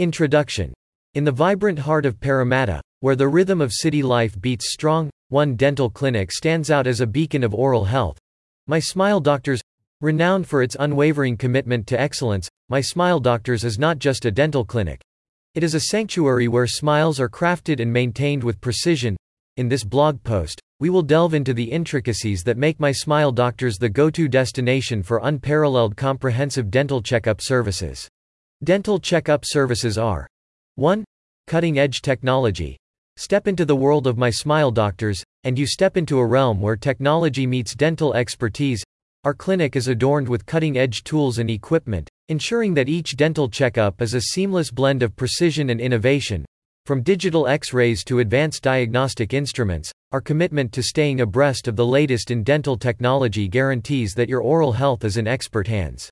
Introduction. In the vibrant heart of Parramatta, where the rhythm of city life beats strong, one dental clinic stands out as a beacon of oral health. My Smile Doctors, renowned for its unwavering commitment to excellence, My Smile Doctors is not just a dental clinic. It is a sanctuary where smiles are crafted and maintained with precision. In this blog post, we will delve into the intricacies that make My Smile Doctors the go to destination for unparalleled comprehensive dental checkup services. Dental checkup services are 1. Cutting edge technology. Step into the world of My Smile Doctors, and you step into a realm where technology meets dental expertise. Our clinic is adorned with cutting edge tools and equipment, ensuring that each dental checkup is a seamless blend of precision and innovation. From digital x rays to advanced diagnostic instruments, our commitment to staying abreast of the latest in dental technology guarantees that your oral health is in expert hands.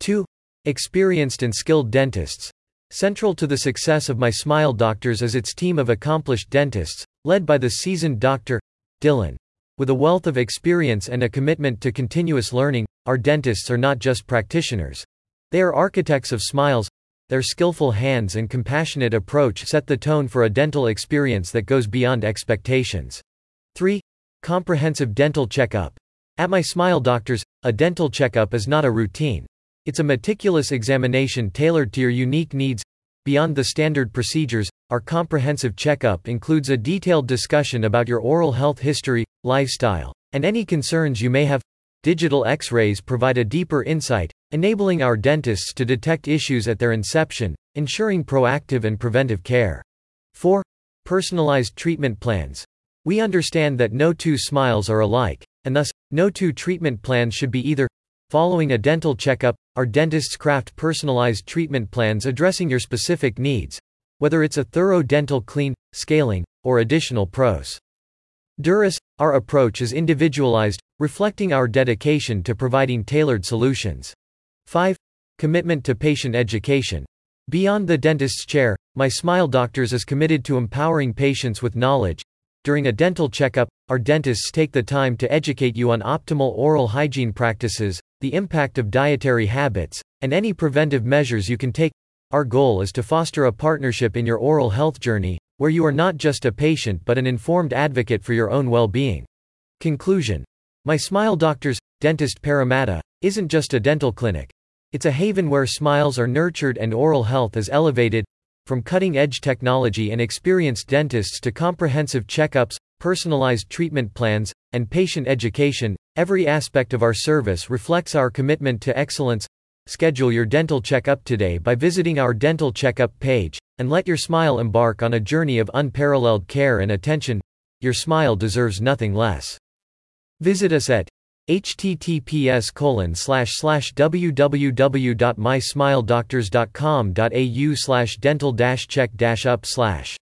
2. Experienced and skilled dentists. Central to the success of My Smile Doctors is its team of accomplished dentists, led by the seasoned Dr. Dylan. With a wealth of experience and a commitment to continuous learning, our dentists are not just practitioners. They are architects of smiles. Their skillful hands and compassionate approach set the tone for a dental experience that goes beyond expectations. 3. Comprehensive dental checkup. At My Smile Doctors, a dental checkup is not a routine. It's a meticulous examination tailored to your unique needs. Beyond the standard procedures, our comprehensive checkup includes a detailed discussion about your oral health history, lifestyle, and any concerns you may have. Digital x rays provide a deeper insight, enabling our dentists to detect issues at their inception, ensuring proactive and preventive care. 4. Personalized treatment plans. We understand that no two smiles are alike, and thus, no two treatment plans should be either. Following a dental checkup, our dentists craft personalized treatment plans addressing your specific needs, whether it's a thorough dental clean, scaling, or additional pros. Duris, our approach is individualized, reflecting our dedication to providing tailored solutions. 5. Commitment to patient education. Beyond the dentist's chair, My Smile Doctors is committed to empowering patients with knowledge, during a dental checkup, our dentists take the time to educate you on optimal oral hygiene practices, the impact of dietary habits, and any preventive measures you can take. Our goal is to foster a partnership in your oral health journey, where you are not just a patient but an informed advocate for your own well being. Conclusion My Smile Doctors, Dentist Parramatta, isn't just a dental clinic. It's a haven where smiles are nurtured and oral health is elevated. From cutting edge technology and experienced dentists to comprehensive checkups, personalized treatment plans, and patient education, every aspect of our service reflects our commitment to excellence. Schedule your dental checkup today by visiting our dental checkup page, and let your smile embark on a journey of unparalleled care and attention. Your smile deserves nothing less. Visit us at https colon slash slash www.mysmiledoctors.com.au slash dental check up slash